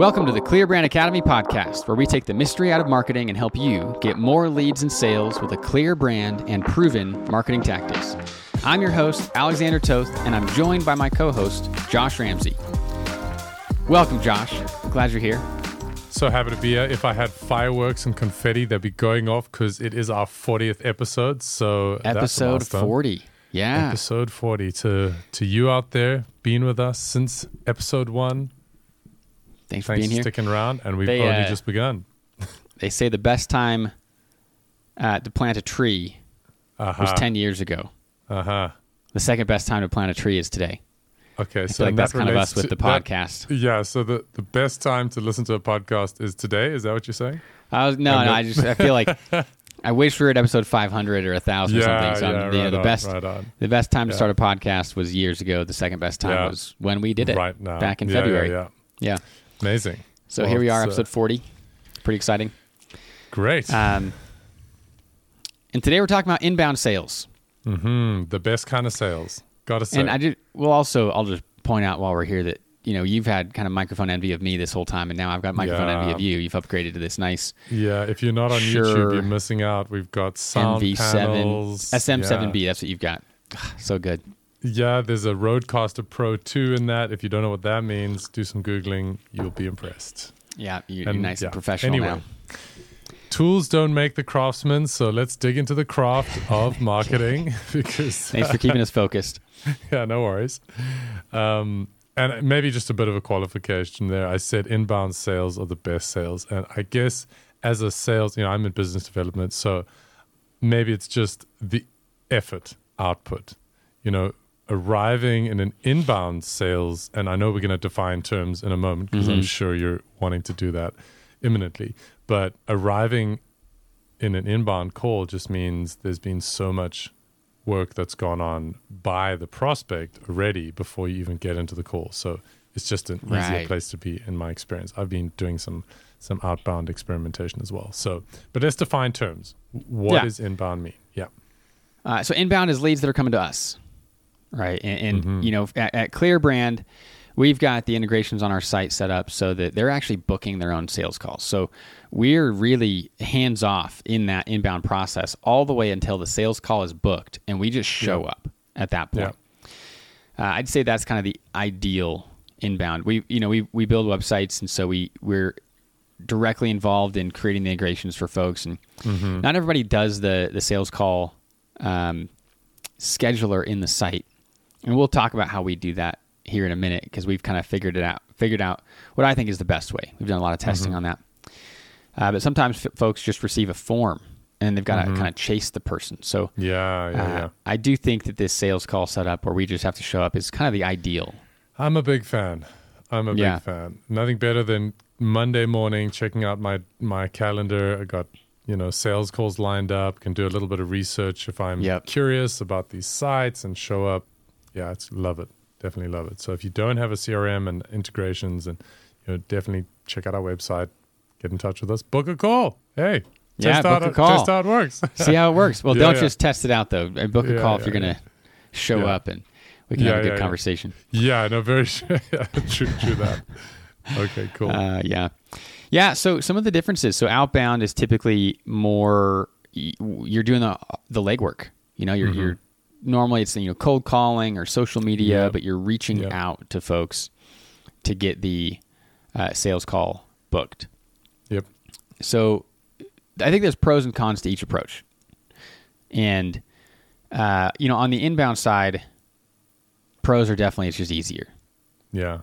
Welcome to the ClearBrand Academy podcast, where we take the mystery out of marketing and help you get more leads and sales with a clear brand and proven marketing tactics. I'm your host, Alexander Toth, and I'm joined by my co host, Josh Ramsey. Welcome, Josh. Glad you're here. So happy to be here. If I had fireworks and confetti, they'd be going off because it is our 40th episode. So episode 40. Yeah. Episode 40. To to you out there, being with us since episode one. Thanks for Thanks being for here. sticking around, and we've They, already uh, just begun. They say the best time uh, to plant a tree Uh was 10 years ago. Uh huh. The second best time to plant a tree is today. Okay, I so like and that's that kind of us with to- the that- podcast. yeah, so the, the best time to listen to a podcast is today. Is that what you're saying? I was no, And no. I just I feel like I wish we were at episode 500 or 1,000 or yeah, something. So yeah, I'm- you know, right the on, best right the best time to Yeah. start a podcast was years ago. The second best time was when we did it right now, back in February. Yeah, Yeah. Amazing. So Well, here we are, uh, episode 40. Pretty exciting. Great. Um, and today we're talking about inbound sales. Mm-hmm. The best kind of sales. Gotta say. And I just well also I'll just point out while we're here that you know you've had kind of microphone envy of me this whole time, and now I've got microphone Yeah. envy of you. You've upgraded to this nice Yeah, if you're not on Sure. YouTube, you're missing out. We've got sound MV7 panels. SM7B. That's what you've got. So good. Yeah. there's a RodeCaster Pro 2 in that. If you don't know what that means, do some googling. You'll be impressed. Yeah, you're, you're And, nice yeah. and professional Anyway, now. Tools don't make the craftsman, so let's dig into the craft of marketing because Thanks for keeping us focused. yeah, no worries. Um, and maybe just a bit of a qualification there. I said inbound sales are the best sales, and I guess as a sales, you know, I'm in business development, so maybe it's just the effort output. You know, arriving in an inbound sales, and I know we're going to define terms in a moment because I'm Mhm. sure you're wanting to do that imminently. But arriving in an inbound call just means there's been so much work that's gone on by the prospect already before you even get into the call. So it's just an easier place to be in my experience. I've been doing some some outbound experimentation as well. So, but let's define terms. What Yeah. does inbound mean? Yeah. Uh, so inbound is leads that are coming to us, right? And, and Mhm. you know, at, at ClearBrand, we've got the integrations on our site set up so that they're actually booking their own sales calls. So we're really hands off in that inbound process all the way until the sales call is booked, and we just show up at that point. Uh, I'd say that's kind of the ideal inbound. We, you know, we we build websites, and so we we're directly involved in creating the integrations for folks, and Mhm. not everybody does the the sales call um, scheduler in the site, and we'll talk about how we do that here in a minute because we've kind of figured it out. Figured out what I think is the best way. We've done a lot of testing Mhm. on that, uh, but sometimes f- folks just receive a form and they've got to Mhm. kind of chase the person. So Yeah, yeah, uh, yeah. I do think that this sales call setup where we just have to show up is kind of the ideal. I'm a big fan. I'm a Yeah. big fan. Nothing better than Monday morning checking out my my calendar. I got you know sales calls lined up. Can do a little bit of research if I'm Yep. curious about these sites and show up. Yeah, it's love it. Definitely love it. So if you don't have a CRM and integrations, and you know definitely check out our website. Get in touch with us. Book a call. Hey, Yeah, test book out a call. Test how it works. See how it works. Well, Yeah, don't yeah. just test it out though. Book a call if you're going to yeah. show up and we can have a good conversation. yeah, no, very sure. yeah, true, true that. Okay, cool. Uh, yeah. Yeah. So some of the differences. So outbound is typically more, you're doing the, the legwork. You know, you're, Mhm. you're normally it's, you know, cold calling or social media, Yeah. but you're reaching Yeah. out to folks to get the uh, sales call booked. Yep. So I think there's pros and cons to each approach. And, uh, you know, on the inbound side, pros are definitely, it's just easier, yeah,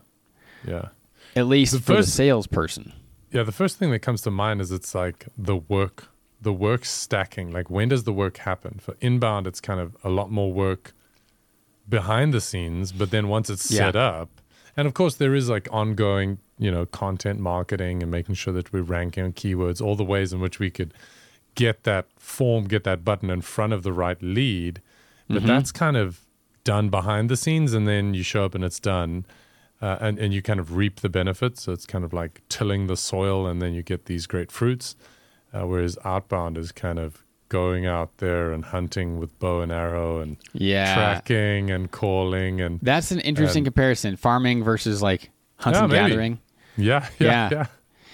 yeah. at least The for the salesperson. Yeah, the first thing that comes to mind is it's like the work, the work stacking. Like when does the work happen? For inbound, it's kind of a lot more work behind the scenes, but then once it's Yeah. set up, and of course there is like ongoing, you know, content marketing and making sure that we're ranking on keywords, all the ways in which we could get that form, get that button in front of the right lead. But Mhm. that's kind of done behind the scenes, and then you show up and it's done uh, and and you kind of reap the benefits. So it's kind of like tilling the soil, and then you get these great fruits. Uh, whereas outbound is kind of going out there and hunting with bow and arrow and Yeah. tracking and calling and That's an interesting And- comparison. Farming versus like hunting Yeah, gathering. Yeah, yeah, Yeah.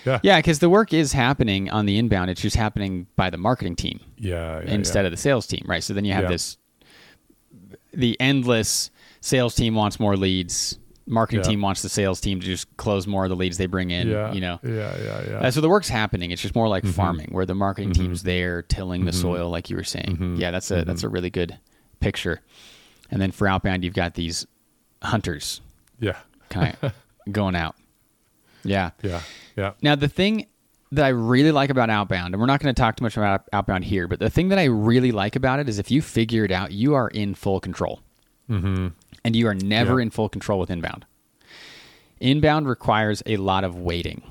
yeah, yeah, because the work is happening on the inbound. It's just happening by the marketing team yeah, yeah, instead of the sales team, right? So then you have this the endless sales team wants more leads, marketing Yeah. team wants the sales team to just close more of the leads they bring in. yeah, You know, yeah, yeah, yeah. Uh, so the work's happening. It's just more like Mm-hmm. farming, where the marketing team's there tilling the soil, like you were saying. Mm-hmm. Yeah, that's a that's a really good picture. And then for outbound, you've got these hunters yeah, kind of going out. Yeah. yeah, yeah, Now the thing that I really like about outbound, and we're not going to talk too much about outbound here, but the thing that I really like about it is if you figure it out, you are in full control, mm-hmm. And you are never Yeah. in full control with inbound. Inbound requires a lot of waiting.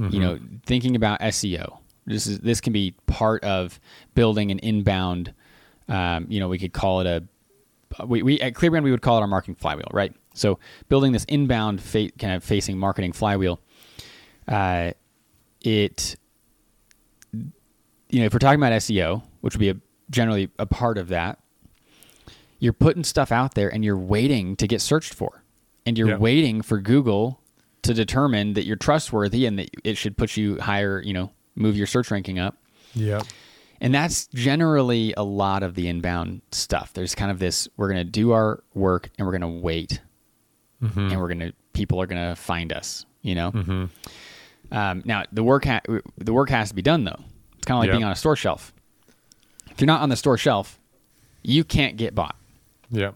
You know, thinking about SEO. This is this can be part of building an inbound. Um, you know, we could call it a we, we at ClearBrand we would call it our marketing flywheel, right? So building this inbound fa- kind of facing marketing flywheel, uh, it you know if we're talking about SEO, which would be a, generally a part of that, you're putting stuff out there and you're waiting to get searched for, and you're Yeah. waiting for Google to determine that you're trustworthy and that it should put you higher, you know, move your search ranking up. yeah, And that's generally a lot of the inbound stuff. There's kind of this we're going to do our work and we're going to wait. And we're going to people are going to find us, you know? Um, now, the work ha- the work has to be done though. It's kind of like Yeah. being on a store shelf. If you're not on the store shelf, you can't get bought. Yeah,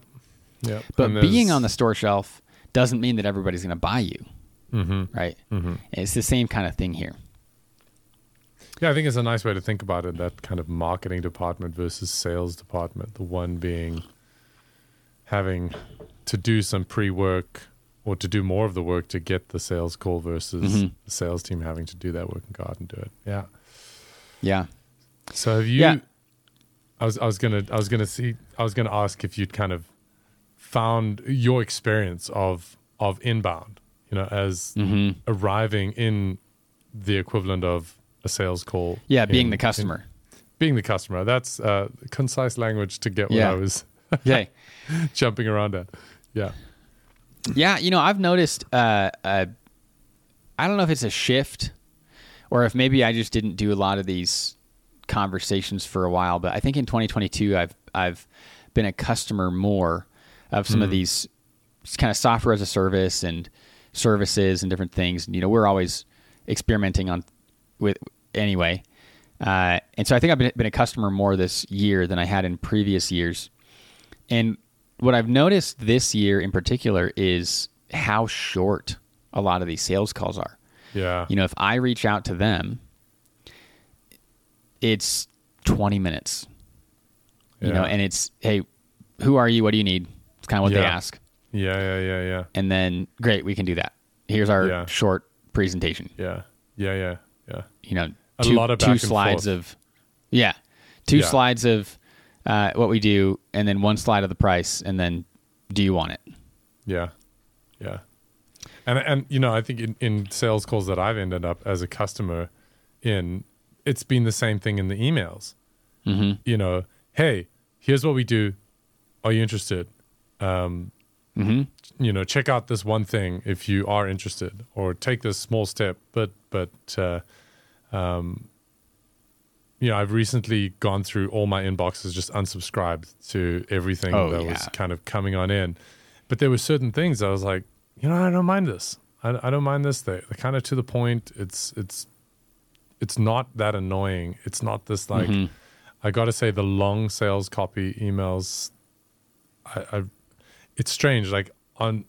yeah. But being on the store shelf doesn't mean that everybody's going to buy you, Mhm. right? Mhm. It's the same kind of thing here. Yeah, I think it's a nice way to think about it. That kind of marketing department versus sales department. The one being having to do some pre work or to do more of the work to get the sales call versus Mhm. the sales team having to do that work and go out and do it. Yeah. Yeah. So have you? Yeah. I was I was gonna I was gonna see I was gonna ask if you'd kind of found your experience of of inbound, you know, as Mhm. arriving in the equivalent of a sales call. Yeah, being in- the customer. in- being the customer. That's uh, concise language to get what Yeah. I was Okay. jumping around at. Yeah. Yeah, you know, I've noticed. Uh, uh, I don't know if it's a shift, or if maybe I just didn't do a lot of these conversations for a while. But I think in 2022, I've I've been a customer more of some of these kind of software as a service and services and different things. And you know, we're always experimenting on with anyway. Uh, and so I think I've been, been a customer more this year than I had in previous years. And what I've noticed this year in particular is how short a lot of these sales calls are. Yeah. You know, if I reach out to them, it's 20 minutes. You know, and it's, hey, who are you? What do you need? It's kind of what they ask. Yeah. Yeah. Yeah. Yeah. And then, great, we can do that. Here's our Yeah. short presentation. Yeah. Yeah. Yeah. Yeah. You know, A two, lot of two slides forth. of, yeah, two Yeah. slides of uh, what we do, and then one slide of the price, and then do you want it? Yeah, yeah, and and you know I think in, in sales calls that I've ended up as a customer in, it's been the same thing in the emails. Mm-hmm. You know, hey, here's what we do. Are you interested? Um, Mm-hmm. you know, check out this one thing if you are interested, or take this small step. But but uh, um, you know, I've recently gone through all my inboxes, just unsubscribed to everything Oh, that yeah. was kind of coming on in. But there were certain things I was like, you know, I don't mind this. I, I don't mind this. They, they're kind of to the point. It's it's it's not that annoying. It's not this like. Mhm. I got to say, the long sales copy emails. I, I it's strange. Like on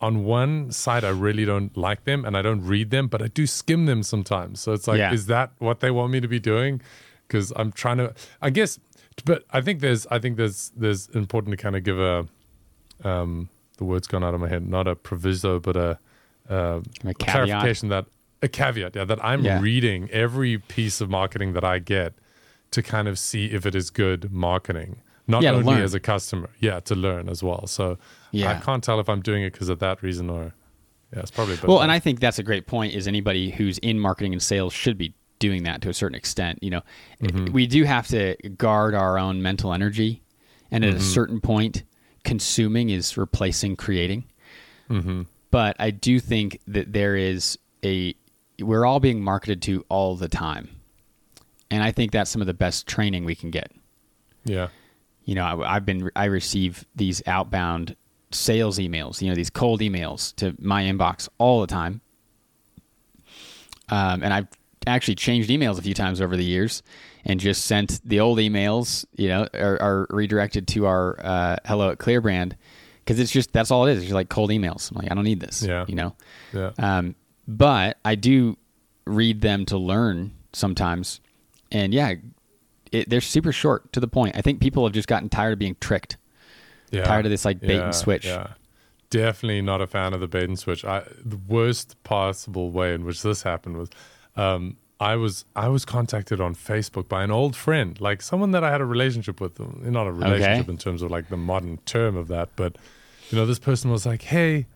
on one side, I really don't like them, and I don't read them, but I do skim them sometimes. So it's like, Yeah. is that what they want me to be doing? Because I'm trying to. I guess, but I think there's. I think there's. There's important to kind of give a. Um, the word's gone out of my head. Not a proviso, but a. Uh, A clarification that a caveat, yeah, that I'm Yeah. reading every piece of marketing that I get to kind of see if it is good marketing. Not Yeah, only as a customer, yeah, to learn as well. So Yeah. I can't tell if I'm doing it because of that reason or yeah, it's probably. Well, and I think that's a great point. Is anybody who's in marketing and sales should be doing that to a certain extent. You know, Mm-hmm. we do have to guard our own mental energy, and Mm-hmm. at a certain point, consuming is replacing creating. Mhm. But I do think that there is a we're all being marketed to all the time, and I think that's some of the best training we can get. Yeah. You know, I, I've been I receive these outbound sales emails, you know, these cold emails to my inbox all the time, um, and I've actually changed emails a few times over the years and just sent the old emails, you know, are, are redirected to our uh, hello at ClearBrand because it's just that's all it is. It's just like cold emails. I'm like, I don't need this. Yeah. You know. Yeah. Um, but I do read them to learn sometimes, and yeah, it, they're super short to the point. I think people have just gotten tired of being tricked, yeah. tired of this like bait Yeah, and switch. Yeah. Definitely not a fan of the bait and switch. I the worst possible way in which this happened was um, I was I was contacted on Facebook by an old friend, like someone that I had a relationship with. Not a relationship in terms of like the modern term of that, but you know, this person was like, "Hey,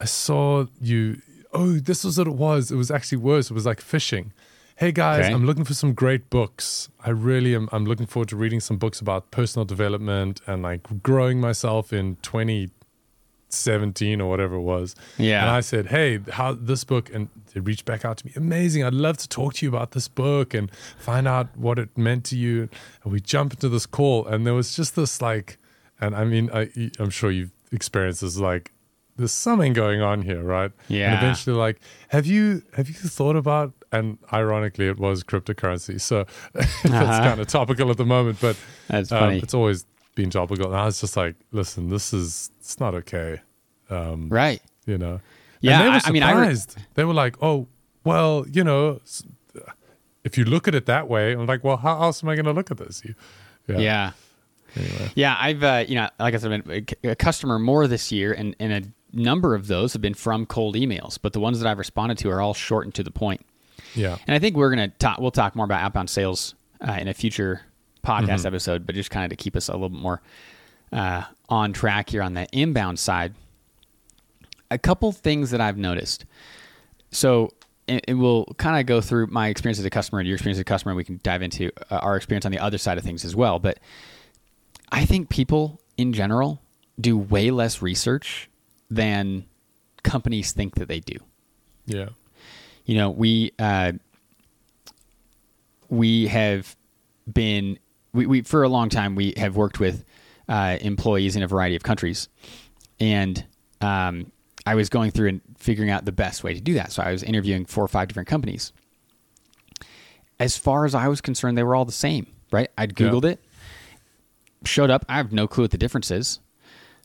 I saw you. Oh, this was what it was. It was actually worse. It was like fishing. Hey guys, Okay. I'm looking for some great books. I really am. I'm looking forward to reading some books about personal development and like growing myself in 2017 or whatever it was. Yeah. And I said, hey, how this book? And they reached back out to me. Amazing. I'd love to talk to you about this book and find out what it meant to you. And we jump into this call, and there was just this like, and I mean, I, I'm sure you've experienced this like there's something going on here, right? Yeah. And eventually, like, have you have you thought about? And ironically, it was cryptocurrency, so that's Uh-huh. kind of topical at the moment. But That's um, funny, it's always been topical. And I was just like, listen, this is it's not okay, right? you know. Yeah, and they were I- I mean, I re- surprised. they were like, oh, well, you know, if you look at it that way, I'm like, well, how else am I going to look at this? You, Yeah. Anyway. Yeah, I've uh, you know, like I said, I've been a customer more this year, and, and a number of those have been from cold emails. But the ones that I've responded to are all short and to the point. Yeah. And I think we're gonna talk. We'll talk more about outbound sales uh, in a future podcast episode, but just kind of to keep us a little bit more uh, on track here on the inbound side. A couple things that I've noticed. So, and, and we'll kind of go through my experience as a customer and your experience as a customer, and we can dive into uh, our experience on the other side of things as well. But I think people in general do way less research than companies think that they do. Yeah. you know we uh, we have been we, we for a long time we have worked with uh, employees in a variety of countries. And um, i was going through and figuring out the best way to do that. So i was interviewing four or five different companies. As far as i was concerned they were all the same right? I'd Yeah. googled it showed up. I have no clue what the difference is.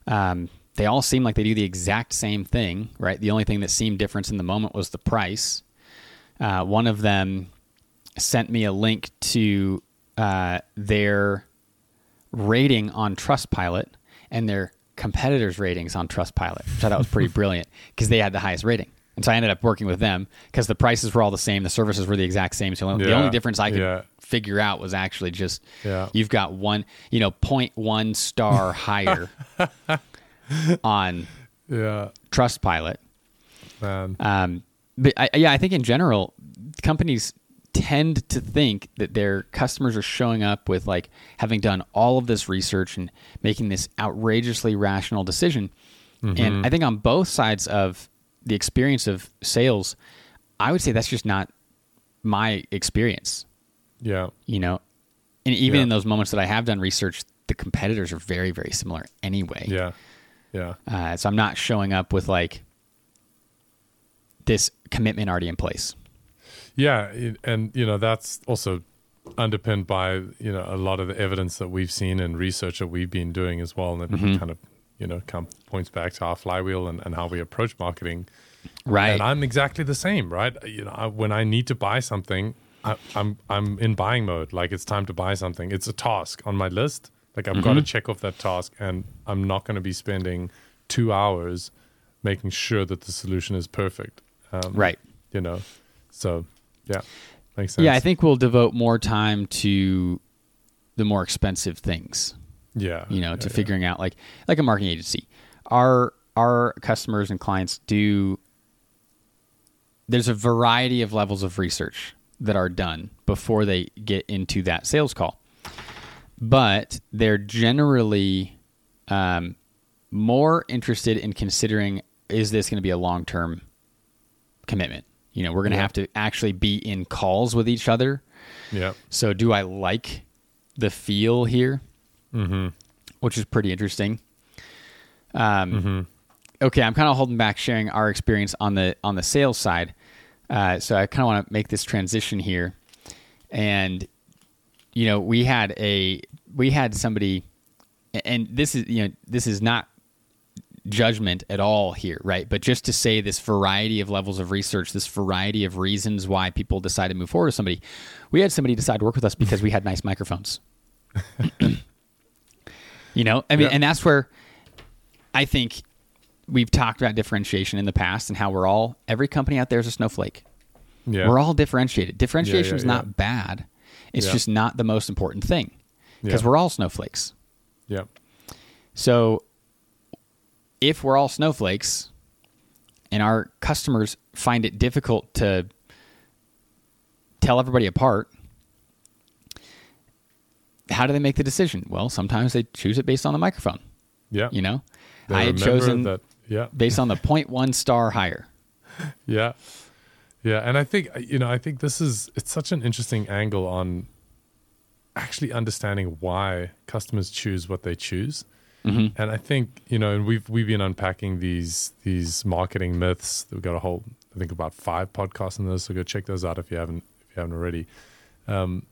Um, they all seem like they do the exact same thing, right? The only thing that seemed different in the moment was the price. Uh, one of them sent me a link to uh, their rating on Trustpilot and their competitors' ratings on Trustpilot, which I thought was pretty brilliant because they had the highest rating. And so I ended up working with them because the prices were all the same, the services were the exact same. So the only difference I could yeah. figure out was actually just Yeah. you've got one, you know, 0.1 star higher on Yeah. Trustpilot. Man. Um, but I, yeah, I think in general, companies tend to think that their customers are showing up with like having done all of this research and making this outrageously rational decision. And I think on both sides of the experience of sales, I would say that's just not my experience. Yeah. You know, and even Yeah. in those moments that I have done research, the competitors are very, very similar anyway. Yeah. Yeah. Uh, so I'm not showing up with like this commitment already in place. Yeah, and you know that's also underpinned by you know a lot of the evidence that we've seen and research that we've been doing as well, and it Mm-hmm. kind of you know come, points back to our flywheel and, and how we approach marketing. Right. And I'm exactly the same, right? You know, I, when I need to buy something, I, I'm I'm in buying mode. Like it's time to buy something. It's a task on my list. Like I've got Mm-hmm. to check off that task, and I'm not going to be spending two hours making sure that the solution is perfect. Um, right. You know, so yeah, makes sense. Yeah, I think we'll devote more time to the more expensive things. Yeah, You know, yeah, to yeah. figuring out like like a marketing agency. Our our customers and clients do there's a variety of levels of research that are done before they get into that sales call. But they're generally um, more interested in considering is this going to be a long term commitment? You know, we're going to Yeah. have to actually be in calls with each other. Yeah. So, do I like the feel here? Mm-hmm. Which is pretty interesting. Um, Mm-hmm. okay, I'm kind of holding back sharing our experience on the on the sales side. Uh, so I kind of want to make this transition here, and you know, we had a we had somebody, and this is you know this is not judgment at all here, right? But just to say this variety of levels of research, this variety of reasons why people decide to move forward with somebody. We had somebody decide to work with us because we had nice microphones. you know, I mean, Yeah. and that's where I think we've talked about differentiation in the past and how we're all every company out there is a snowflake. Yeah. We're all differentiated. Differentiation is yeah. not bad. It's Yeah. just not the most important thing because Yeah. we're all snowflakes. yeah. So if we're all snowflakes and our customers find it difficult to tell everybody apart, how do they make the decision? Well, sometimes they choose it based on the microphone. Yeah. You know, They I had chosen that. Yeah. based on the 0.1 star higher. Yeah. Yeah. And I think, you know, I think this is, it's such an interesting angle on actually understanding why customers choose what they choose. Mm-hmm. And I think, you know, and we've, we've been unpacking these, these marketing myths. We've got a whole, I think about five podcasts on this. So go check those out if you haven't, if you haven't already. Um,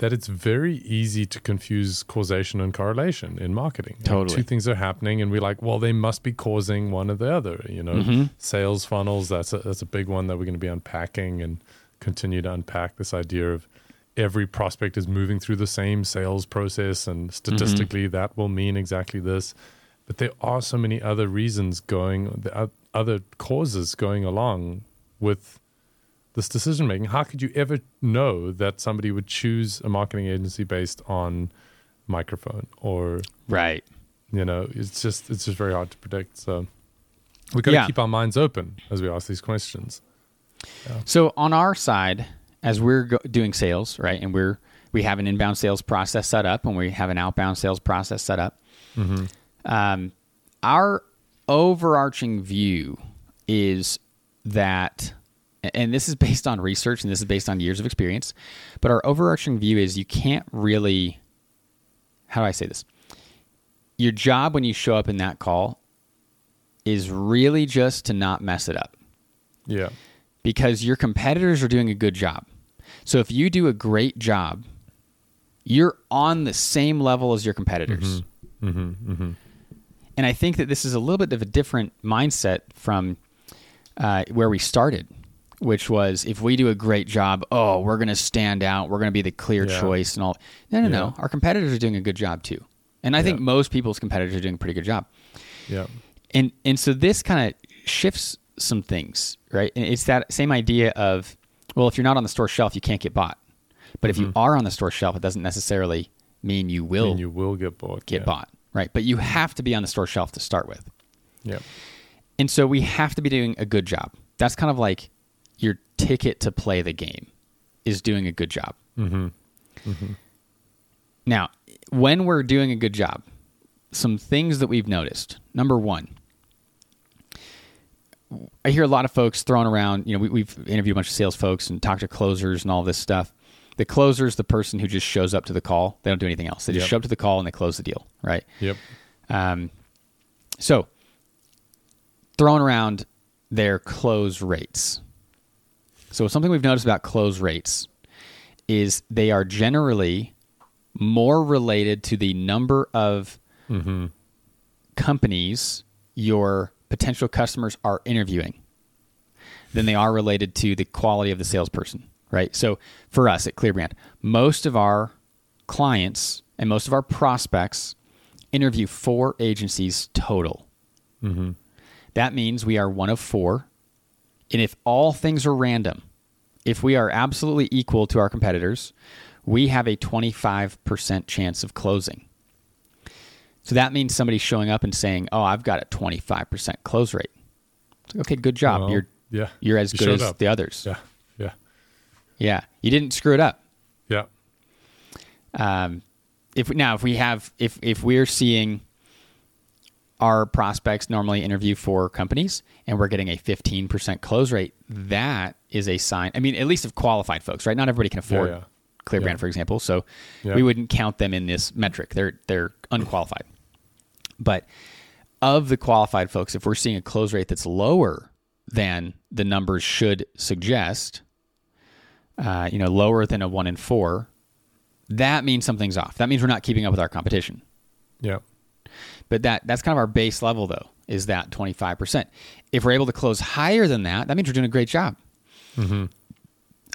that it's very easy to confuse causation and correlation in marketing. Like, Totally. two things are happening, and we're like, well, they must be causing one or the other. You know, Mm-hmm. sales funnels. That's a, that's a big one that we're going to be unpacking and continue to unpack this idea of every prospect is moving through the same sales process, and statistically, that will mean exactly this. But there are so many other reasons going, the oth- other causes going along with this decision making. How could you ever know that somebody would choose a marketing agency based on microphone or Right. you know it's just it's just very hard to predict so we got to Yeah. keep our minds open as we ask these questions So on our side, as we're go- doing sales, right, and we're we have an inbound sales process set up, and we have an outbound sales process set up. Um, our overarching view is that, and this is based on research, and this is based on years of experience, but our overarching view is you can't really. How do I say this? Your job when you show up in that call is really just to not mess it up yeah because your competitors are doing a good job. So if you do a great job, you're on the same level as your competitors. Mm-hmm. Mm-hmm. Mm-hmm. And I think that this is a little bit of a different mindset from uh, where we started, which was if we do a great job, oh, we're going to stand out, we're going to be the clear Yeah. choice and all. No, no, no. Our competitors are doing a good job too. And I think most people's competitors are doing a pretty good job. Yeah. And and so this kind of shifts some things right? And it's that same idea of well if you're not on the store shelf you can't get bought. But if you mm-hmm. are on the store shelf it doesn't necessarily mean you will and you will get bought get yeah. bought right? But you have to be on the store shelf to start with. Yeah. And so we have to be doing a good job. That's kind of like your ticket to play the game is doing a good job now when we're doing a good job some things that we've noticed number one I hear a lot of folks throwing around. You know, we, we've interviewed a bunch of sales folks and talked to closers and all this stuff. The closer is the person who just shows up to the call. They don't do anything else. They just Yep. show up to the call and they close the deal, right? yep Um, so, throwing around their close rates. So, something we've noticed about close rates is they are generally more related to the number of mm-hmm. companies your potential customers are interviewing than they are related to the quality of the salesperson, right? So for us at ClearBrand, most of our clients and most of our prospects interview four agencies total. Mm-hmm. That means we are one of four. And if all things are random, if we are absolutely equal to our competitors, we have a 25% chance of closing. So that means somebody showing up and saying, "Oh, I've got a 25% close rate." It's like, okay, good job. Well, you're yeah you're as You good as up. the others. yeah yeah Yeah, you didn't screw it up. yeah Um, if now if we have if if we're seeing our prospects normally interview four companies and we're getting a 15% close rate, that is a sign. I mean, at least of qualified folks, right? Not everybody can afford Yeah, yeah. ClearBrand, Yeah. for example. So we wouldn't count them in this metric. They're they're unqualified. But of the qualified folks, if we're seeing a close rate that's lower than the numbers should suggest, uh, you know, lower than a one in four, that means something's off. That means we're not keeping up with our competition. Yeah. But that that's kind of our base level though, is that 25%. If we're able to close higher than that, that means we're doing a great job. Mm-hmm.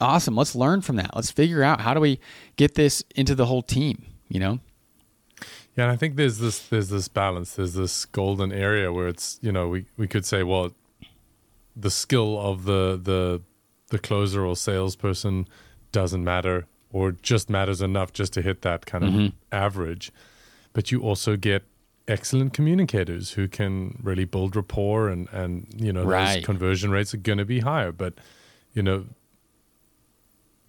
Awesome. Let's learn from that. Let's figure out how do we get this into the whole team, you know? Yeah, and I think there's this there's this balance. There's this golden area where it's you know we, we could say well, the skill of the the the closer or salesperson doesn't matter or just matters enough just to hit that kind of mm-hmm. average, but you also get excellent communicators who can really build rapport and and you know Right. those conversion rates are going to be higher. But you know,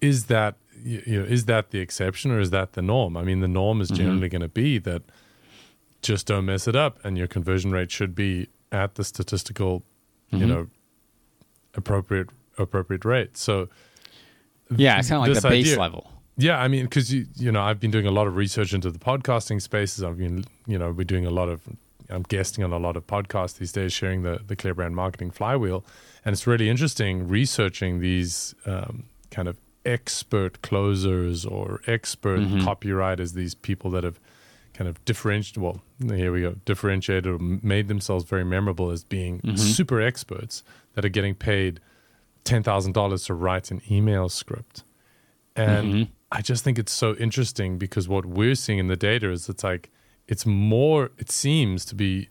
is that you know is that the exception or is that the norm? I mean, the norm is mm-hmm. generally going to be that just don't mess it up, and your conversion rate should be at the statistical, you mm-hmm. know, appropriate appropriate rate. So Yeah, it's kind of like the base idea- level. Yeah, I mean, because you you know, I've been doing a lot of research into the podcasting spaces. I've been, you know, we're doing a lot of, I'm guesting on a lot of podcasts these days, sharing the the ClearBrand Marketing Flywheel, and it's really interesting researching these um, kind of expert closers or expert mm-hmm. copywriters. These people that have kind of differentiated. Well, here we go, differentiated or made themselves very memorable as being mm-hmm. super experts that are getting paid ten thousand dollars to write an email script. And mm-hmm. I just think it's so interesting because what we're seeing in the data is it's like it's more it seems to be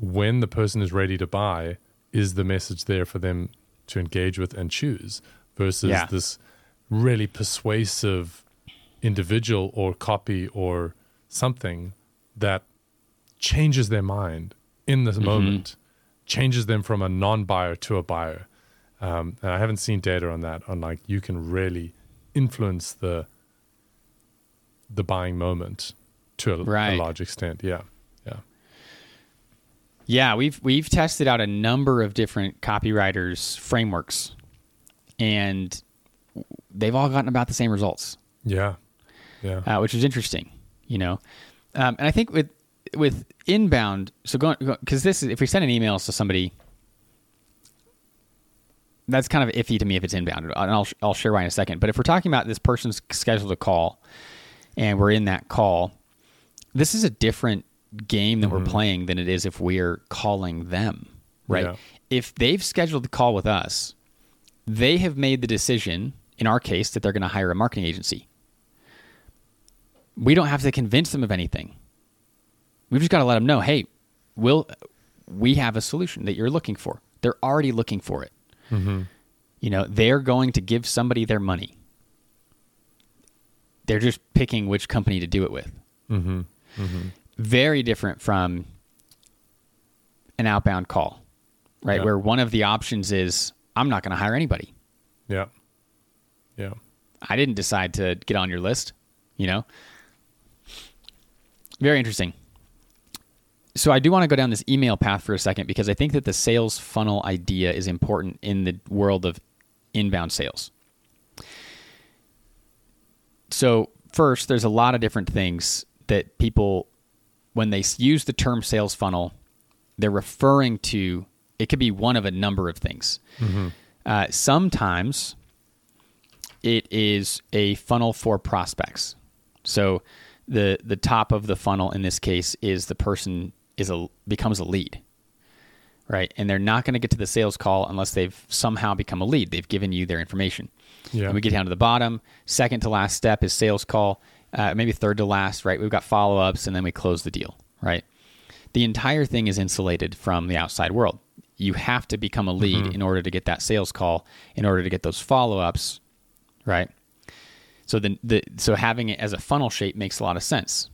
when the person is ready to buy is the message there for them to engage with and choose versus Yeah. this really persuasive individual or copy or something that changes their mind in this moment, changes them from a non-buyer to a buyer. Um, and I haven't seen data on that. On like you can really influence the the buying moment to a, Right. a large extent. Yeah, yeah, Yeah, we've we've tested out a number of different copywriters frameworks, and they've all gotten about the same results, yeah, yeah. uh, which is interesting. You know, um, and I think with with inbound, so going because this is if we send an email to somebody, that's kind of iffy to me if it's inbound, and I'll I'll share why in a second. But if we're talking about this person's scheduled a call, and we're in that call, this is a different game that we're mm-hmm. playing than it is if we're calling them, right? Yeah. If they've scheduled the call with us, they have made the decision, in our case, that they're going to hire a marketing agency. We don't have to convince them of anything. We've just got to let them know, hey, we'll, we have a solution that you're looking for. They're already looking for it. Mm-hmm. You know, they're going to give somebody their money. They're just picking which company to do it with. Mm-hmm. Mm-hmm. Very different from an outbound call, right? Yeah. Where one of the options is, I'm not going to hire anybody. Yeah. Yeah. I didn't decide to get on your list, you know? Very interesting. So I do want to go down this email path for a second because I think that the sales funnel idea is important in the world of inbound sales. So, first, there's a lot of different things that people, when they use the term sales funnel, they're referring to, it could be one of a number of things. Uh, sometimes it is a funnel for prospects. So the the top of the funnel in this case is the person is a becomes a lead. Right? And they're not going to get to the sales call unless they've somehow become a lead. They've given you their information. Yeah. And we get down to the bottom. Second to last step is sales call. Uh, maybe third to last, right? We've got follow ups and then we close the deal, right? The entire thing is insulated from the outside world. You have to become a lead in order to get that sales call, in order to get those follow ups, right? So the, the so having it as a funnel shape makes a lot of sense.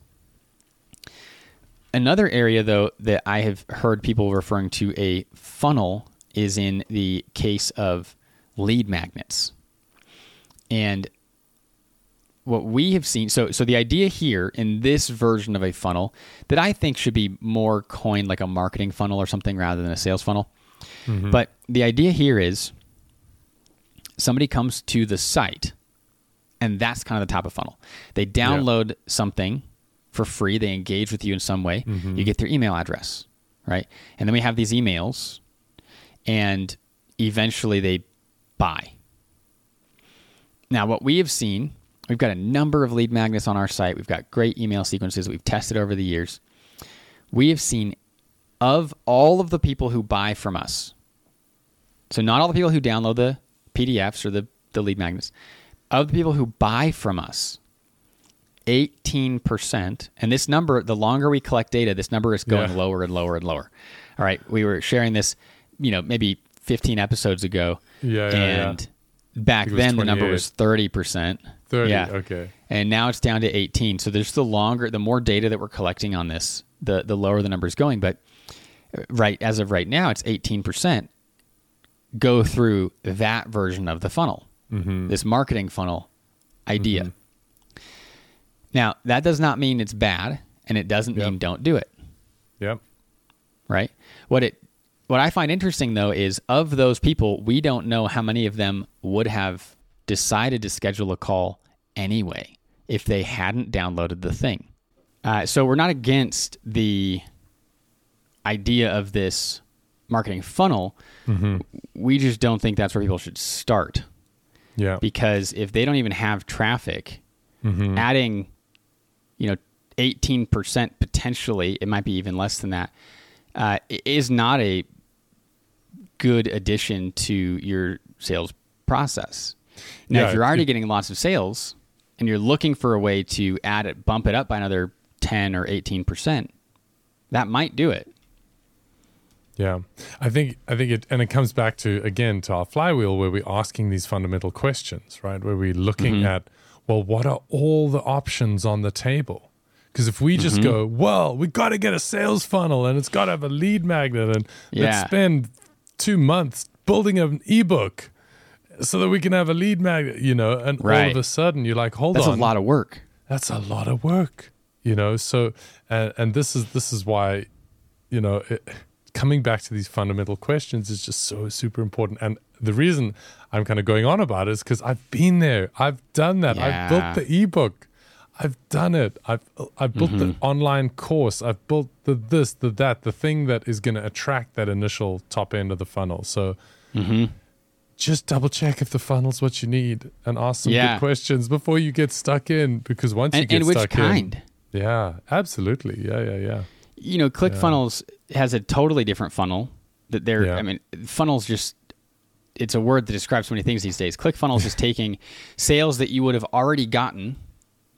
Another area though that I have heard people referring to a funnel is in the case of lead magnets. And what we have seen so so the idea here in this version of a funnel that I think should be more coined like a marketing funnel or something rather than a sales funnel. Mm-hmm. But the idea here is somebody comes to the site and that's kind of the top of funnel. They download something for free, they engage with you in some way, you mm-hmm. get their email address, right? And then we have these emails and eventually they buy. Now, what we have seen, we've got a number of lead magnets on our site. We've got great email sequences that we've tested over the years. We have seen of all of the people who buy from us, so not all the people who download the PDFs or the, the lead magnets, of the people who buy from us, 18%, and this number, the longer we collect data, this number is going Yeah. lower and lower and lower. All right, we were sharing this, you know, maybe 15 episodes ago. Yeah, yeah, yeah. and back then the number was 30%. 30, Yeah. okay. And now it's down to 18. So there's the longer, the more data that we're collecting on this, the, the lower the number is going. But uh, right as of right now, it's 18% go through that version of the funnel, Mm-hmm. this marketing funnel idea. Now, that does not mean it's bad, and it doesn't Yep. mean don't do it Yep. right? What it what I find interesting though is of those people, we don't know how many of them would have decided to schedule a call anyway if they hadn't downloaded the thing. Uh, so we're not against the idea of this marketing funnel. We just don't think that's where people should start Yeah. because if they don't even have traffic, adding, you know, eighteen percent potentially, it might be even less than that, uh, is not a good addition to your sales process. Now, Yeah, if you're already getting lots of sales and you're looking for a way to add it, bump it up by another ten or eighteen percent, that might do it. Yeah, I think I think it, and it comes back to again to our flywheel where we're asking these fundamental questions, right? Where we're looking Mm-hmm. at, well, what are all the options on the table? Because if we just Mm-hmm. go, well, we got to get a sales funnel and it's got to have a lead magnet, and Yeah. let's spend two months building an ebook so that we can have a lead magnet, you know, and all of a sudden you're like, hold That's on, That's a lot of work. that's a lot of work you know so and, and this is this is why you know it, coming back to these fundamental questions is just so super important and the reason i'm kind of going on about it is because i've been there i've done that i've built the ebook i've done it i've i've built the Mm-hmm. online course i've built the this the that the thing that is going to attract that initial top end of the funnel so Mm-hmm. just double check if the funnel's what you need and ask some Yeah. good questions before you get stuck in because once you And, get and which stuck kind? in yeah, absolutely. Yeah, yeah, yeah. you know, ClickFunnels has a totally different funnel. That they're, Yeah. I mean, funnels just. It's a word that describes so many things these days. ClickFunnels is taking sales that you would have already gotten,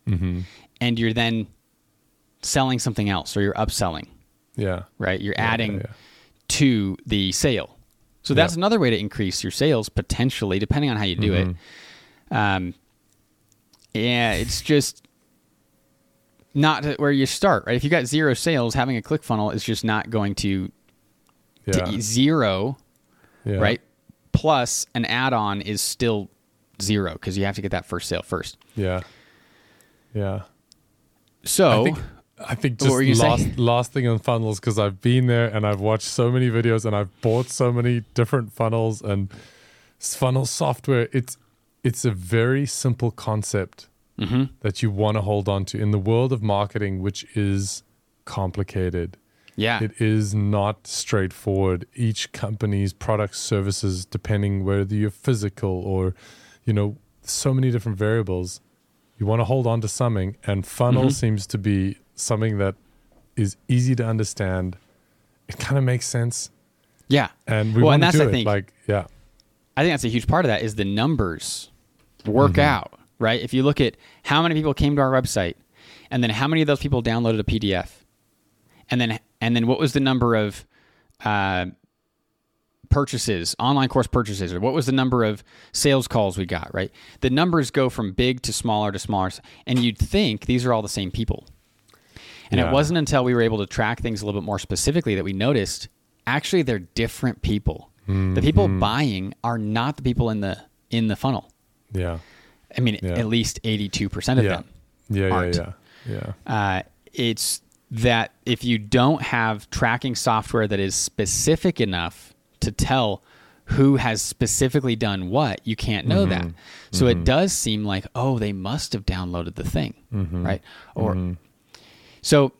Mm-hmm. and you're then selling something else, or you're upselling. Yeah. Right? You're adding yeah, yeah. to the sale. So that's Yeah. another way to increase your sales potentially, depending on how you do it. Mm-hmm. Um, yeah, it's just not where you start, right? If you got zero sales, having a ClickFunnel is just not going to Yeah. to zero, yeah. right? Plus an add-on is still zero because you have to get that first sale first. Yeah. Yeah. So I think I think just last saying? last thing on funnels because I've been there and I've watched so many videos and I've bought so many different funnels and funnel software. It's it's a very simple concept Mm-hmm. that you want to hold on to in the world of marketing, which is complicated. Yeah, It is not straightforward. Each company's products, services, depending whether you're physical or, you know, so many different variables. You want to hold on to something, and funnel Mm-hmm. seems to be something that is easy to understand. It kind of makes sense, yeah. and we Well, want and to that's, do I it. think- Like, yeah, I think that's a huge part of that is the numbers work Mm-hmm. out, right? If you look at how many people came to our website and then how many of those people downloaded a PDF and then and then what was the number of uh, purchases, online course purchases, or what was the number of sales calls we got, right? The numbers go from big to smaller to smaller and you'd think these are all the same people. And Yeah. it wasn't until we were able to track things a little bit more specifically that we noticed actually they're different people. The people Mm-hmm. buying are not the people in the in the funnel. yeah, I mean, Yeah. at least 82% of Yeah. them. Yeah, aren't. yeah, yeah, yeah. Uh, it's that if you don't have tracking software that is specific enough to tell who has specifically done what, you can't know Mm-hmm. that. So it does seem like, oh, they must have downloaded the thing, Mm-hmm. right? Or so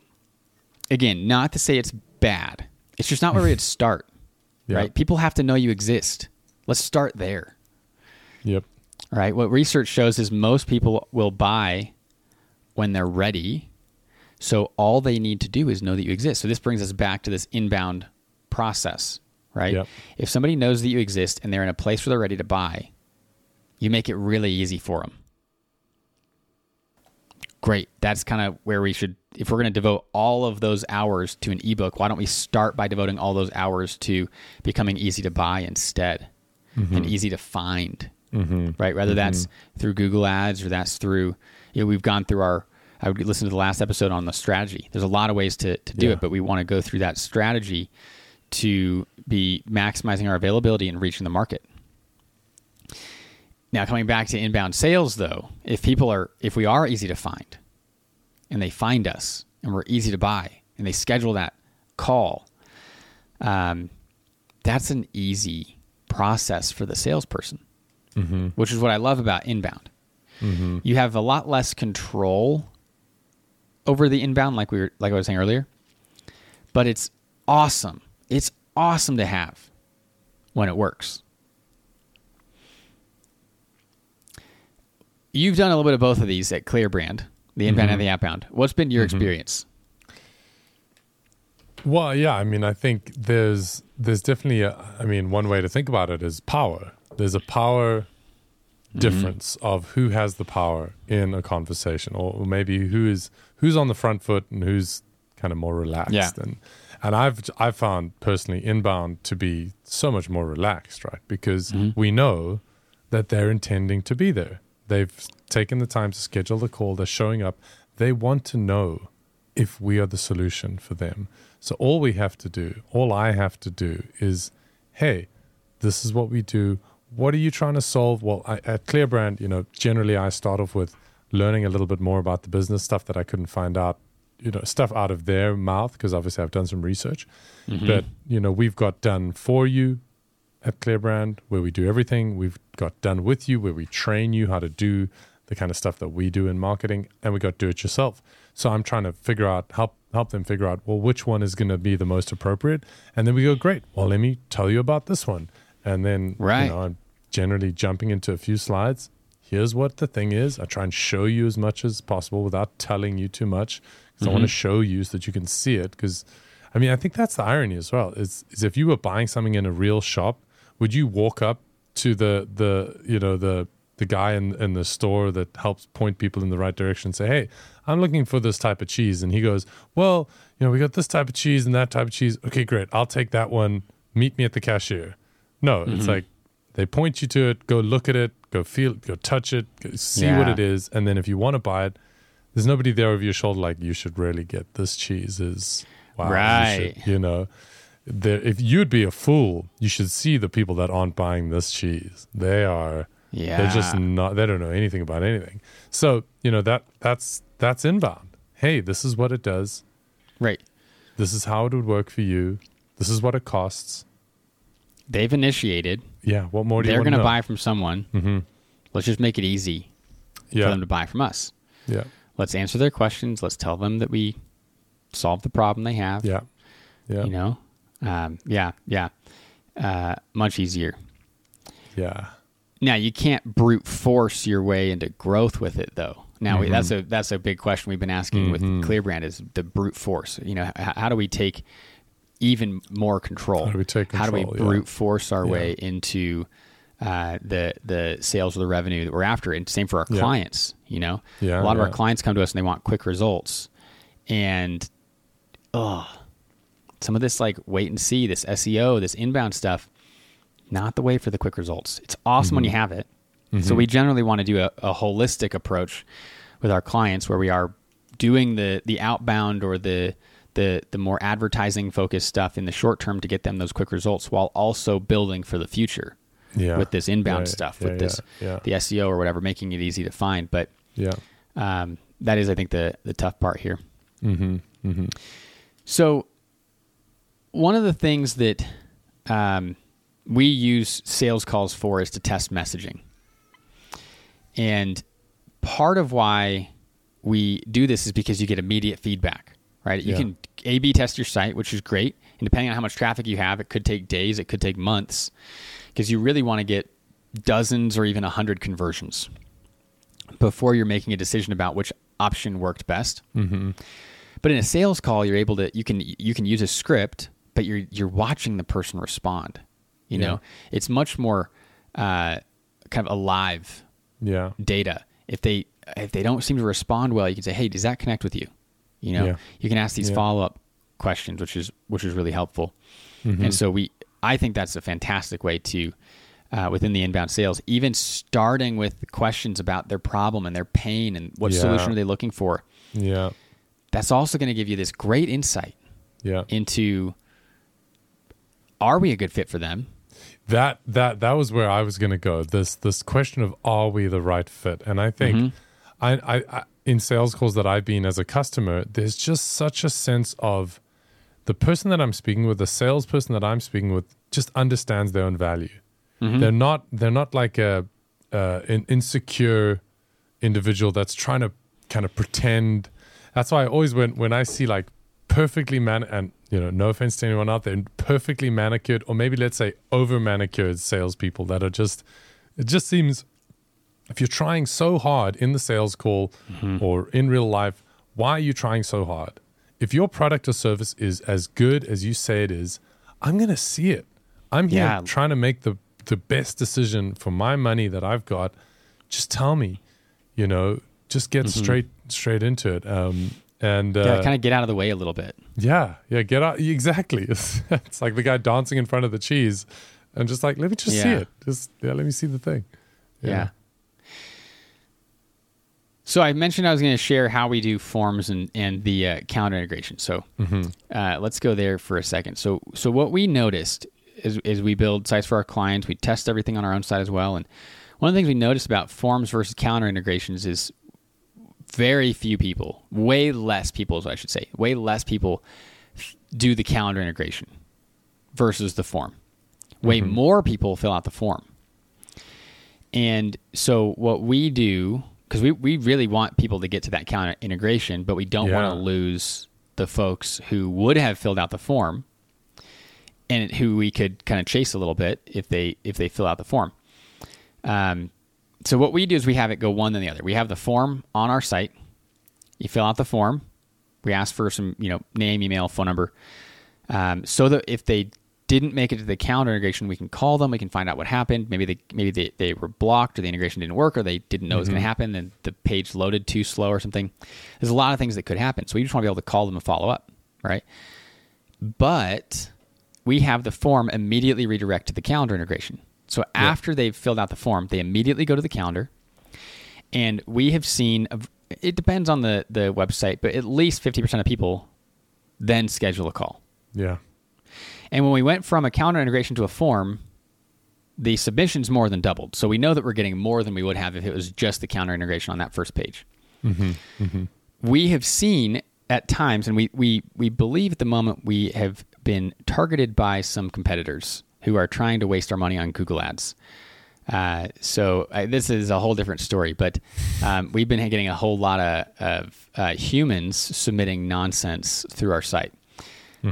again, not to say it's bad. It's just not where we'd start, Yeah. right? People have to know you exist. Let's start there Yep. right? What research shows is most people will buy when they're ready. So all they need to do is know that you exist. So this brings us back to this inbound process, right? Yep. If somebody knows that you exist and they're in a place where they're ready to buy, you make it really easy for them. Great. That's kind of where we should, if we're going to devote all of those hours to an ebook, why don't we start by devoting all those hours to becoming easy to buy instead mm-hmm. and easy to find? Mm-hmm. right? Whether mm-hmm. that's through Google Ads or that's through, you know, we've gone through our, I would listen to the last episode on the strategy. There's a lot of ways to, to do Yeah. it, but we want to go through that strategy to be maximizing our availability and reaching the market. Now, coming back to inbound sales, though, if people are, if we are easy to find and they find us and we're easy to buy and they schedule that call, um, that's an easy process for the salesperson which is what I love about inbound. You have a lot less control over the inbound, like we were, like I was saying earlier. But it's awesome. It's awesome to have when it works. You've done a little bit of both of these at ClearBrand, the inbound and mm-hmm. the outbound. What's been your mm-hmm. experience? Well, yeah, I mean, I think there's there's definitely a, I mean, one way to think about it is power. There's a power Mm-hmm. difference of who has the power in a conversation, or maybe who is who's on the front foot and who's kind of more relaxed. Yeah. And and I've I've found personally inbound to be so much more relaxed, right? Because mm-hmm. we know that they're intending to be there. They've taken the time to schedule the call. They're showing up. They want to know if we are the solution for them. So all we have to do, all I have to do is, hey, this is what we do. What are you trying to solve? Well, I, at ClearBrand, you know, generally I start off with learning a little bit more about the business stuff that I couldn't find out, you know, stuff out of their mouth because obviously I've done some research. Mm-hmm. But you know, we've got done for you at ClearBrand where we do everything. We've got done with you where we train you how to do the kind of stuff that we do in marketing, and we got do it yourself. So I'm trying to figure out help help them figure out well which one is going to be the most appropriate, and then we go great. Well, let me tell you about this one, and then Right. you know I'm generally jumping into a few slides. Here's what the thing is. I try and show you as much as possible without telling you too much. Because I want to mm-hmm. show you so that you can see it. Because, I mean, I think that's the irony as well. Is is if you were buying something in a real shop, would you walk up to the the you know the the guy in in the store that helps point people in the right direction and say, "Hey, I'm looking for this type of cheese," and he goes, "Well, you know, we got this type of cheese and that type of cheese. Okay, great. I'll take that one. Meet me at the cashier." No, it's mm-hmm. like they point you to it. Go look at it. Go feel. Go touch it. Go see what it is, and then if you want to buy it, there's nobody there over your shoulder like you should really get this cheese. Is wow, you Right. should- you know there, if you'd be a fool, you should see the people that aren't buying this cheese. They are, Yeah. they're just not. They don't know anything about anything. So you know that that's that's inbound. Hey, this is what it does. Right. This is how it would work for you. This is what it costs. They've initiated. Yeah. What more do They're going to buy from someone. Mm-hmm. Let's just make it easy for them to buy from us. Yeah. Let's answer their questions. Let's tell them that we solve the problem they have. Yeah. Yeah. You know? Um, yeah. Yeah. Uh, much easier. Yeah. Now you can't brute force your way into growth with it, though. Now Mm-hmm. that's a that's a big question we've been asking with ClearBrand is the brute force. You know, how do we take even more control? How do we take How do we control? Yeah. brute force our Yeah. way into uh, the the sales or the revenue that we're after? And same for our Yeah. clients. You know, Yeah, a lot of our clients come to us and they want quick results, and oh, some of this like wait and see, this SEO, this inbound stuff, not the way for the quick results. It's awesome when you Mm-hmm. have it. So we generally want to do a, a holistic approach with our clients where we are doing the the outbound or the the the more advertising focused stuff in the short term to get them those quick results while also building for the future. Yeah. with this inbound Yeah, stuff, yeah, with this yeah, the SEO or whatever, making it easy to find. But yeah. um, that is, I think, the the tough part here. Mm-hmm. Mm-hmm. So, one of the things that um, we use sales calls for is to test messaging. And part of why we do this is because you get immediate feedback, right? You Yeah. can A B test your site, which is great. And depending on how much traffic you have, it could take days, it could take months, because you really want to get dozens or even 100 conversions before you're making a decision about which option worked best. Mm-hmm. But in a sales call, you're able to you can you can use a script, but you're you're watching the person respond. You Yeah. know, it's much more uh, kind of alive Yeah. data. If they if they don't seem to respond well, you can say, "Hey, does that connect with you?" You know, Yeah. you can ask these Yeah. follow up questions, which is which is really helpful. Mm-hmm. And so we, I think that's a fantastic way to. Uh, within the inbound sales, even starting with questions about their problem and their pain and what Yeah. solution are they looking for, Yeah. that's also going to give you this great insight Yeah. into are we a good fit for them? That that that was where I was going to go. This this question of are we the right fit? And I think Mm-hmm. I, I, I in sales calls that I've been as a customer, there's just such a sense of the person that I'm speaking with, the salesperson that I'm speaking with, just understands their own value. Mm-hmm. They're not they're not like a uh, an insecure individual that's trying to kind of pretend. That's why I always when when I see like perfectly man and you know no offense to anyone out there, perfectly manicured or maybe let's say over manicured salespeople that are just it just seems if you're trying so hard in the sales call or in real life, why are you trying so hard? If your product or service is as good as you say it is, I'm going to see it. I'm here Yeah. trying to make the, the best decision for my money that I've got. Just tell me, you know, just get straight straight into it. Um, and uh, Yeah, kind of get out of the way a little bit. yeah, yeah, get out. Exactly. It's, it's like the guy dancing in front of the cheese and just like, let me just see it. Just, yeah, let me see the thing. Yeah. So I mentioned I was going to share how we do forms and and the uh, calendar integration. So uh, let's go there for a second. So so what we noticed is is we build sites for our clients. We test everything on our own site as well. And one of the things we noticed about forms versus calendar integrations is very few people, way less people, as I should say, way less people do the calendar integration versus the form. Way more people fill out the form. And so what we do, because we, we really want people to get to that calendar integration, but we don't want to lose the folks who would have filled out the form and who we could kind of chase a little bit if they if they fill out the form. Um, so what we do is we have it go one then the other. We have the form on our site. You fill out the form. We ask for some, you know, name, email, phone number, um, so that if they didn't make it to the calendar integration, we can call them. We can find out what happened. Maybe they maybe they, they were blocked, or the integration didn't work, or they didn't know it was going to mm-hmm. happen, and the page loaded too slow, or something. There's a lot of things that could happen. So we just want to be able to call them and follow up, right? But we have the form immediately redirect to the calendar integration. So after they've filled out the form, they immediately go to the calendar. And we have seen, it depends on the, the website, but at least 50% of people then schedule a call. Yeah. And when we went from a calendar integration to a form, the submissions more than doubled. So we know that we're getting more than we would have if it was just the calendar integration on that first page. We have seen at times, and we, we, we believe at the moment we have been targeted by some competitors who are trying to waste our money on Google Ads. Uh, so uh, this is a whole different story, but um, we've been getting a whole lot of, of uh, humans submitting nonsense through our site.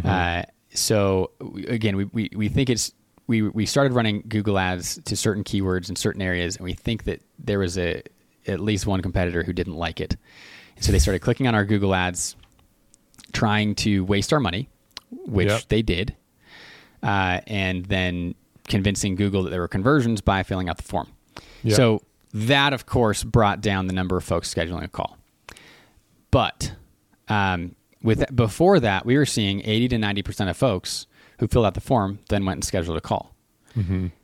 Uh, so again, we, we, we think it's we we started running Google ads to certain keywords in certain areas, and we think that there was a at least one competitor who didn't like it, and so they started clicking on our Google ads, trying to waste our money, which Yep. they did, uh, and then convincing Google that there were conversions by filling out the form. Yep. So that, of course, brought down the number of folks scheduling a call. But um, with before that, we were seeing 80 to 90 percent of folks who filled out the form then went and scheduled a call.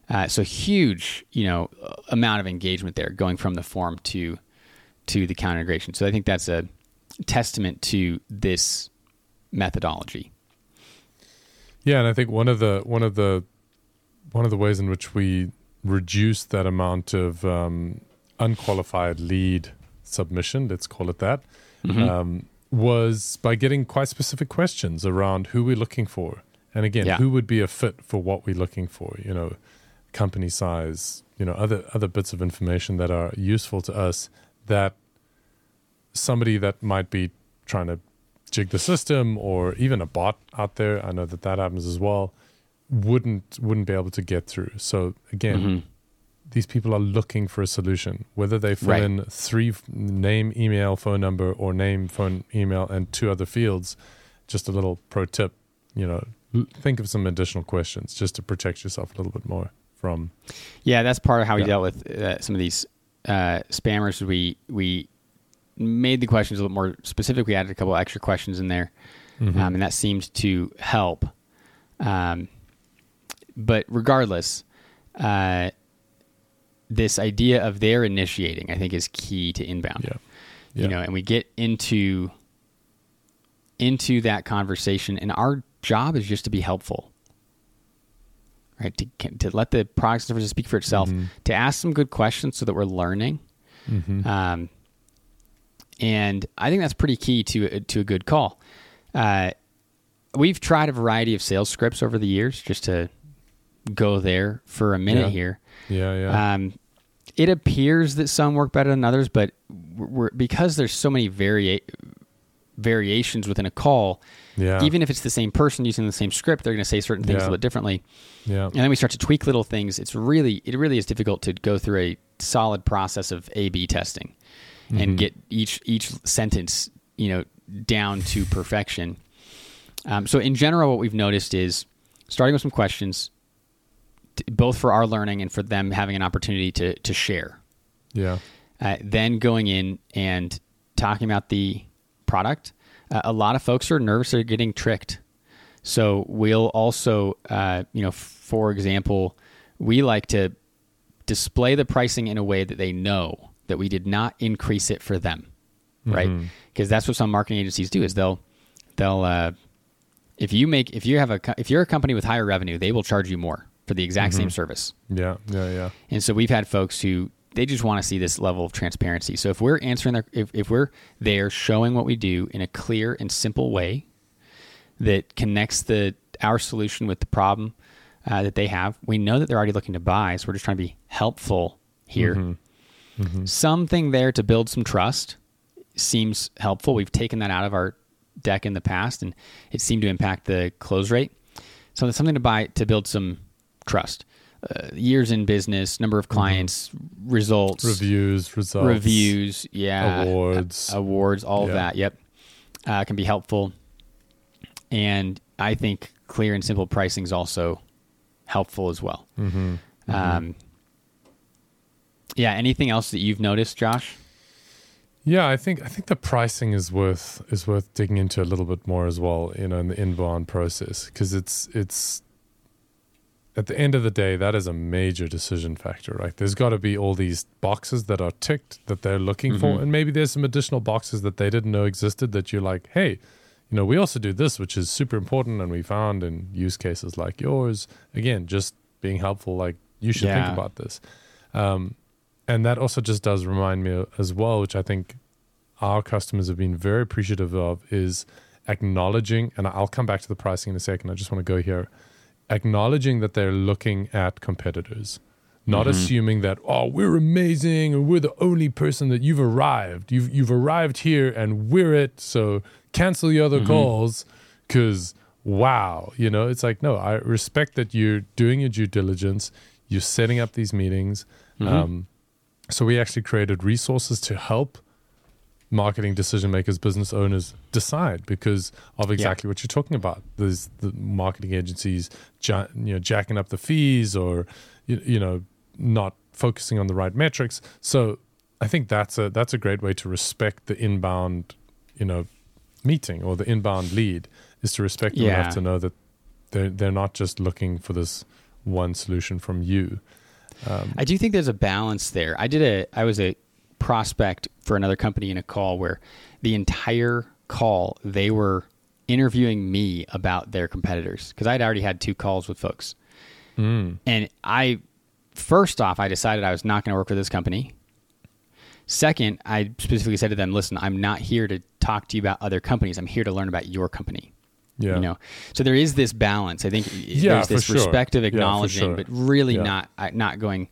Uh, so huge, you know, amount of engagement there going from the form to to the calendar integration. So I think that's a testament to this methodology. Yeah, and I think one of the one of the one of the ways in which we reduce that amount of um, unqualified lead submission, let's call it that, Mm-hmm. um, was by getting quite specific questions around who we're looking for. And again, Yeah. who would be a fit for what we're looking for, you know, company size, you know, other other bits of information that are useful to us that somebody that might be trying to jig the system or even a bot out there, I know that that happens as well, wouldn't wouldn't be able to get through. So again, Mhm. These people are looking for a solution, whether they fill Right. in three name, email, phone number, or name, phone, email, and two other fields. Just a little pro tip, you know, think of some additional questions just to protect yourself a little bit more from. Yeah, that's part of how we Yeah. dealt with uh, some of these uh, spammers. We we made the questions a little more specific. We added a couple extra questions in there, Mm-hmm. um, and that seemed to help. Um, but regardless, uh, this idea of their initiating, I think, is key to inbound. Yeah. You know, and we get into into that conversation, and our job is just to be helpful right? To to let the product services speak for itself, Mm-hmm. to ask some good questions so that we're learning. Mm-hmm. Um, and I think that's pretty key to to a good call. Uh, we've tried a variety of sales scripts over the years, just to go there for a minute Yeah. here. Yeah, yeah. Um, it appears that some work better than others, but we're, because there's so many varia- variations within a call, yeah. even if it's the same person using the same script, they're going to say certain things a Yeah. little differently yeah. and then we start to tweak little things it's really it really is difficult to go through a solid process of a b testing and get each each sentence you know down to perfection um, so in general what we've noticed is starting with some questions t- both for our learning and for them having an opportunity to to share Yeah. uh, then going in and talking about the product. Uh, a lot of folks are nervous they're getting tricked. So we'll also, uh, you know, for example, we like to display the pricing in a way that they know that we did not increase it for them, right? Because that's what some marketing agencies do is they'll they'll uh, if you make if you have a if you're a company with higher revenue, they will charge you more for the exact same mm-hmm. service. Yeah. Yeah. Yeah. And so we've had folks who they just want to see this level of transparency. So if we're answering their, if, if we're there showing what we do in a clear and simple way that connects the our solution with the problem uh, that they have, we know that they're already looking to buy. So we're just trying to be helpful here. Mm-hmm. Mm-hmm. Something there to build some trust seems helpful. We've taken that out of our deck in the past, and it seemed to impact the close rate. So there's something to buy to build some trust. Uh, years in business, number of clients, results, Reviews, results, reviews, yeah, awards. uh, awards, all of that. Yep, uh, can be helpful, and I think clear and simple pricing is also helpful as well. Mm-hmm. Um, yeah. Anything else that you've noticed, Josh? Yeah, I think I think the pricing is worth is worth digging into a little bit more as well, you know, in the inbound process because it's it's at the end of the day that is a major decision factor, right? There's got to be all these boxes that are ticked that they're looking for, Mhm. and maybe there's some additional boxes that they didn't know existed that you're like, hey, you know, we also do this, which is super important, and we found in use cases like yours. Again, just being helpful, like you should Yeah. think about this. Um, and that also just does remind me as well, which I think our customers have been very appreciative of, is acknowledging. And I'll come back to the pricing in a second. I just want to go here, acknowledging that they're looking at competitors, not Mhm. assuming that oh we're amazing or we're the only person that you've arrived. You've you've arrived here and we're it. So cancel your other Mhm. calls because wow, you know it's like no, I respect that you're doing your due diligence. You're setting up these meetings. Mhm. Um, so we actually created resources to help marketing decision makers, business owners decide because of exactly what you're talking about. There's the marketing agencies, you know, jacking up the fees or you, you know not focusing on the right metrics. So I think that's a that's a great way to respect the inbound, you know, meeting or the inbound lead is to respect them Yeah. enough to know that they're they're not just looking for this one solution from you. Um, I do think there's a balance there. I did a I was a prospect for another company in a call where the entire call they were interviewing me about their competitors because I'd already had two calls with folks. mm, And I first off, I decided I was not going to work with this company. Second, I specifically said to them, "Listen, I'm not here to talk to you about other companies. I'm here to learn about your company." Yeah. You know, so there is this balance. I think Yeah, there's this for sure. respect of Yeah, acknowledging, sure. but really Yeah. not not going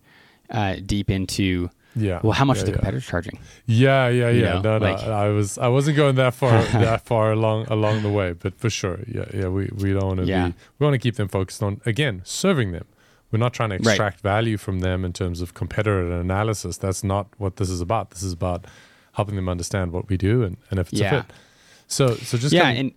uh, deep into. Yeah. Well, how much yeah, are the yeah. competitors charging? Yeah, yeah, You yeah. know, no, no. like- I was I wasn't going that far that far along along the way, but for sure, yeah, yeah. We we don't want to Yeah. be we want to keep them focused on again serving them. We're not trying to Right. extract value from them in terms of competitor analysis. That's not what this is about. This is about helping them understand what we do and, and if it's Yeah. a fit. So so just yeah, coming- and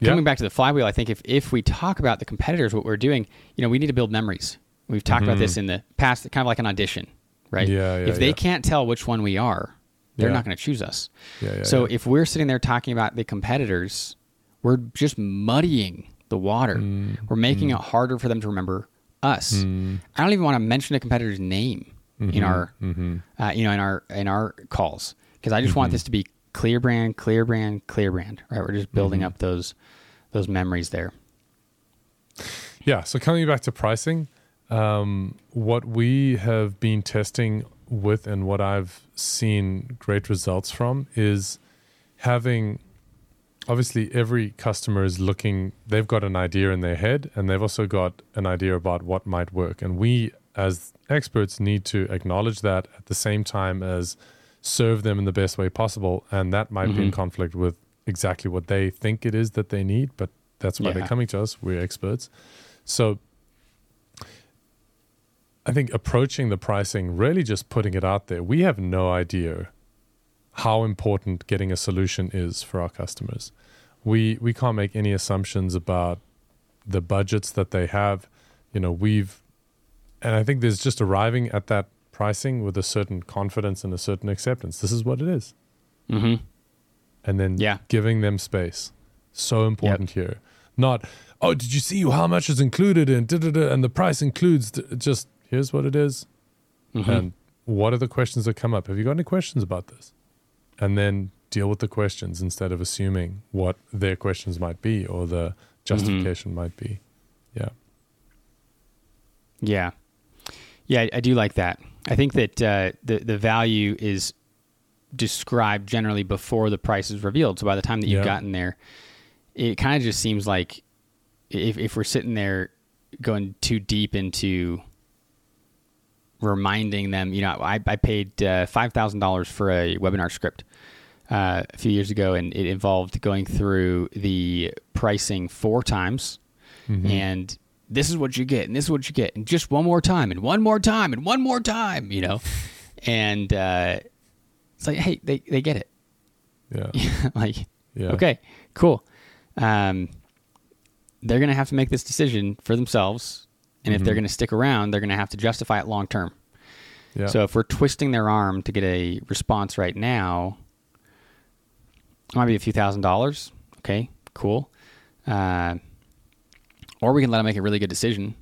Yeah. coming back to the flywheel, I think if if we talk about the competitors, what we're doing, you know, we need to build memories. We've talked about mm-hmm. this in the past, kind of like an audition, right? Mm-hmm. Yeah, yeah, if they yeah. can't tell which one we are, they're Yeah. not going to choose us. yeah, yeah, so if we're sitting there talking about the competitors, we're just muddying the water. Mm, We're making it harder for them to remember us. I don't even want to mention a competitor's name in our, mm-hmm. uh, you know, in our in our calls because I just want this to be ClearBrand, clear brand, ClearBrand. Right? We're just building Mm-hmm. up those those memories there. Yeah. So coming back to pricing, um, what we have been testing with and what I've seen great results from is having obviously every customer is looking they've got an idea in their head and they've also got an idea about what might work and we as experts need to acknowledge that at the same time as serve them in the best way possible and that might be in Mhm. conflict with exactly what they think it is that they need but that's why Yeah. they're coming to us we're experts so I think approaching the pricing, really just putting it out there. We have no idea how important getting a solution is for our customers. We we can't make any assumptions about the budgets that they have. You know, we've and I think there's just arriving at that pricing with a certain confidence and a certain acceptance. This is what it is. Mm-hmm. And then Yeah. giving them space. So important here. Not, oh, did you see how much is included in da, da, da, and the price includes just here's what it is. Mm-hmm. And what are the questions that come up? Have you got any questions about this? And then deal with the questions instead of assuming what their questions might be or the justification might be. Yeah. Yeah, yeah, I, I do like that. I think that uh, the the value is described generally before the price is revealed. So by the time that you've Yeah. gotten there, it kind of just seems like if if we're sitting there going too deep into reminding them, you know, I, I paid uh, five thousand dollars for a webinar script uh, a few years ago, and it involved going through the pricing four times Mm-hmm. and this is what you get, and this is what you get, and just one more time, and one more time, and one more time, you know, and uh, it's like, hey, they they get it, Yeah. like, Yeah. okay, cool. Um, they're gonna have to make this decision for themselves, and if they're Mm-hmm. gonna stick around, they're gonna have to justify it long term. Yeah. So if we're twisting their arm to get a response right now, it might be a few thousand dollars. Okay, cool. Uh, or we can let them make a really good decision,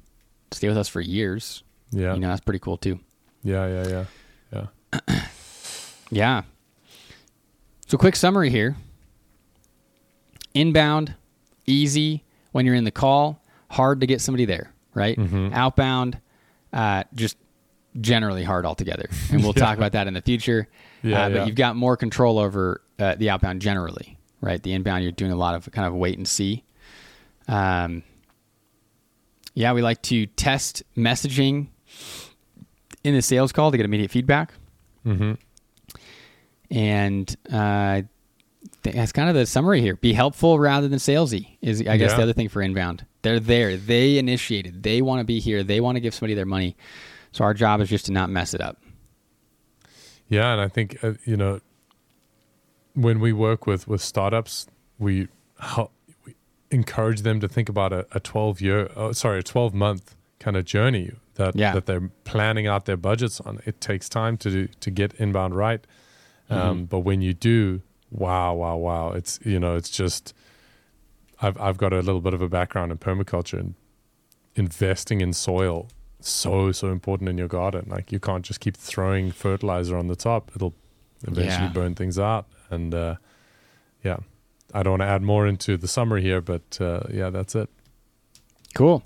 stay with us for years. yeah. You know, that's pretty cool too. yeah. Yeah. Yeah. Yeah. Yeah. So quick summary here. Inbound, easy when you're in the call, hard to get somebody there, right? Mm-hmm. Outbound, uh, just generally hard altogether. And we'll Yeah. talk about that in the future. Yeah, uh, yeah. But you've got more control over uh, the outbound generally, right? The inbound, you're doing a lot of kind of wait and see. Um, yeah, we like to test messaging in the sales call to get immediate feedback. Mm-hmm. And uh, that's kind of the summary here. Be helpful rather than salesy is, I guess, Yeah. the other thing for inbound. They're there. They initiated. They want to be here. They want to give somebody their money. So our job is just to not mess it up. Yeah, and I think uh, you know when we work with with startups, we, help, we encourage them to think about a, a twelve year, oh, sorry, a twelve month kind of journey that Yeah. that they're planning out their budgets on. It takes time to do, to get inbound right, um, but when you do, wow, wow, wow, it's you know it's just. I've I've got a little bit of a background in permaculture and investing in soil so so important in your garden. Like you can't just keep throwing fertilizer on the top; it'll eventually Yeah. burn things out. And uh, yeah, I don't want to add more into the summary here, but uh, yeah, that's it. Cool.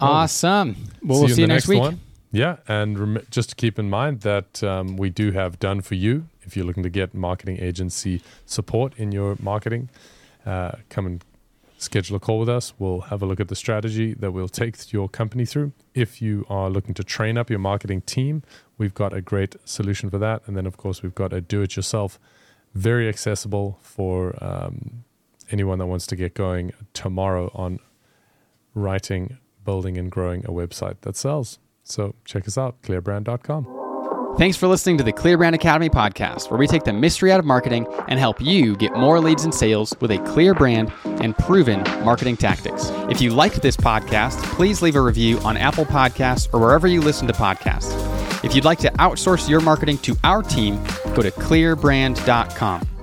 Awesome. Well, we'll see, you, next, week. One. Yeah, and rem- just to keep in mind that um, we do have done for you if you're looking to get marketing agency support in your marketing. Uh, come and schedule a call with us. We'll have a look at the strategy that we'll take your company through. If you are looking to train up your marketing team, we've got a great solution for that. And then, of course, we've got a do it yourself, very accessible for um, anyone that wants to get going tomorrow on writing, building, and growing a website that sells. So check us out, clearbrand.com. Thanks for listening to the Clear Brand Academy podcast, where we take the mystery out of marketing and help you get more leads and sales with a clear brand and proven marketing tactics. If you liked this podcast, please leave a review on Apple Podcasts or wherever you listen to podcasts. If you'd like to outsource your marketing to our team, go to clearbrand.com.